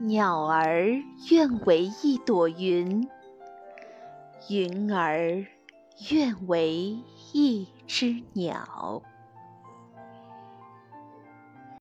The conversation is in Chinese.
鸟儿愿为一朵云云儿愿为一只鸟。